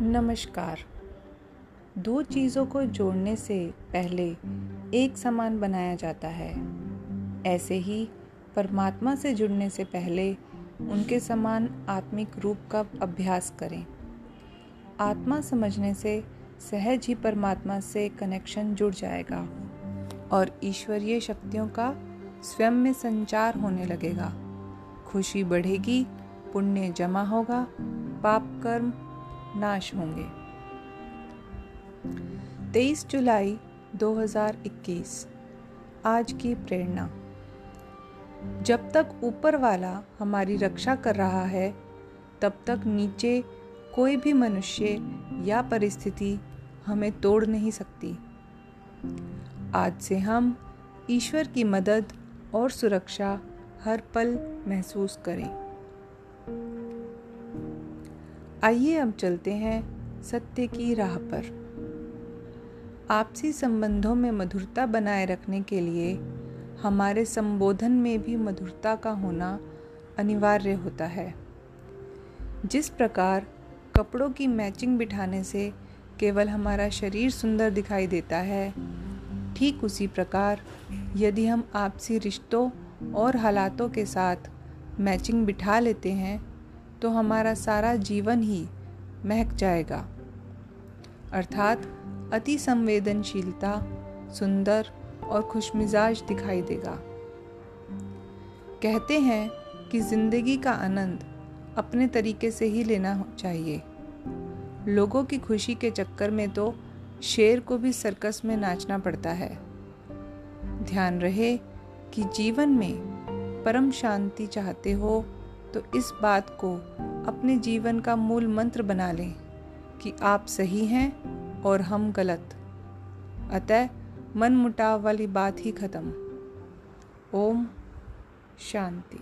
नमस्कार। दो चीज़ों को जोड़ने से पहले एक समान बनाया जाता है। ऐसे ही परमात्मा से जुड़ने से पहले उनके समान आत्मिक रूप का अभ्यास करें। आत्मा समझने से सहज ही परमात्मा से कनेक्शन जुड़ जाएगा और ईश्वरीय शक्तियों का स्वयं में संचार होने लगेगा। खुशी बढ़ेगी, पुण्य जमा होगा, पाप कर्म नाश होंगे। 23 जुलाई 2021 आज की प्रेरणा। जब तक ऊपर वाला हमारी रक्षा कर रहा है, तब तक नीचे कोई भी मनुष्य या परिस्थिति हमें तोड़ नहीं सकती। आज से हम ईश्वर की मदद और सुरक्षा हर पल महसूस करें। आइए अब चलते हैं सत्य की राह पर। आपसी संबंधों में मधुरता बनाए रखने के लिए हमारे संबोधन में भी मधुरता का होना अनिवार्य होता है। जिस प्रकार कपड़ों की मैचिंग बिठाने से केवल हमारा शरीर सुंदर दिखाई देता है, ठीक उसी प्रकार यदि हम आपसी रिश्तों और हालातों के साथ मैचिंग बिठा लेते हैं तो हमारा सारा जीवन ही महक जाएगा। अर्थात अति संवेदनशीलता, सुंदर और खुशमिजाज दिखाई देगा। कहते हैं कि ज़िंदगी का आनंद अपने तरीके से ही लेना चाहिए। लोगों की खुशी के चक्कर में तो शेर को भी सर्कस में नाचना पड़ता है। ध्यान रहे कि जीवन में परम शांति चाहते हो तो इस बात को अपने जीवन का मूल मंत्र बना लें कि आप सही हैं और हम गलत। अतः मन मुटाव वाली बात ही खत्म। ओम शांति।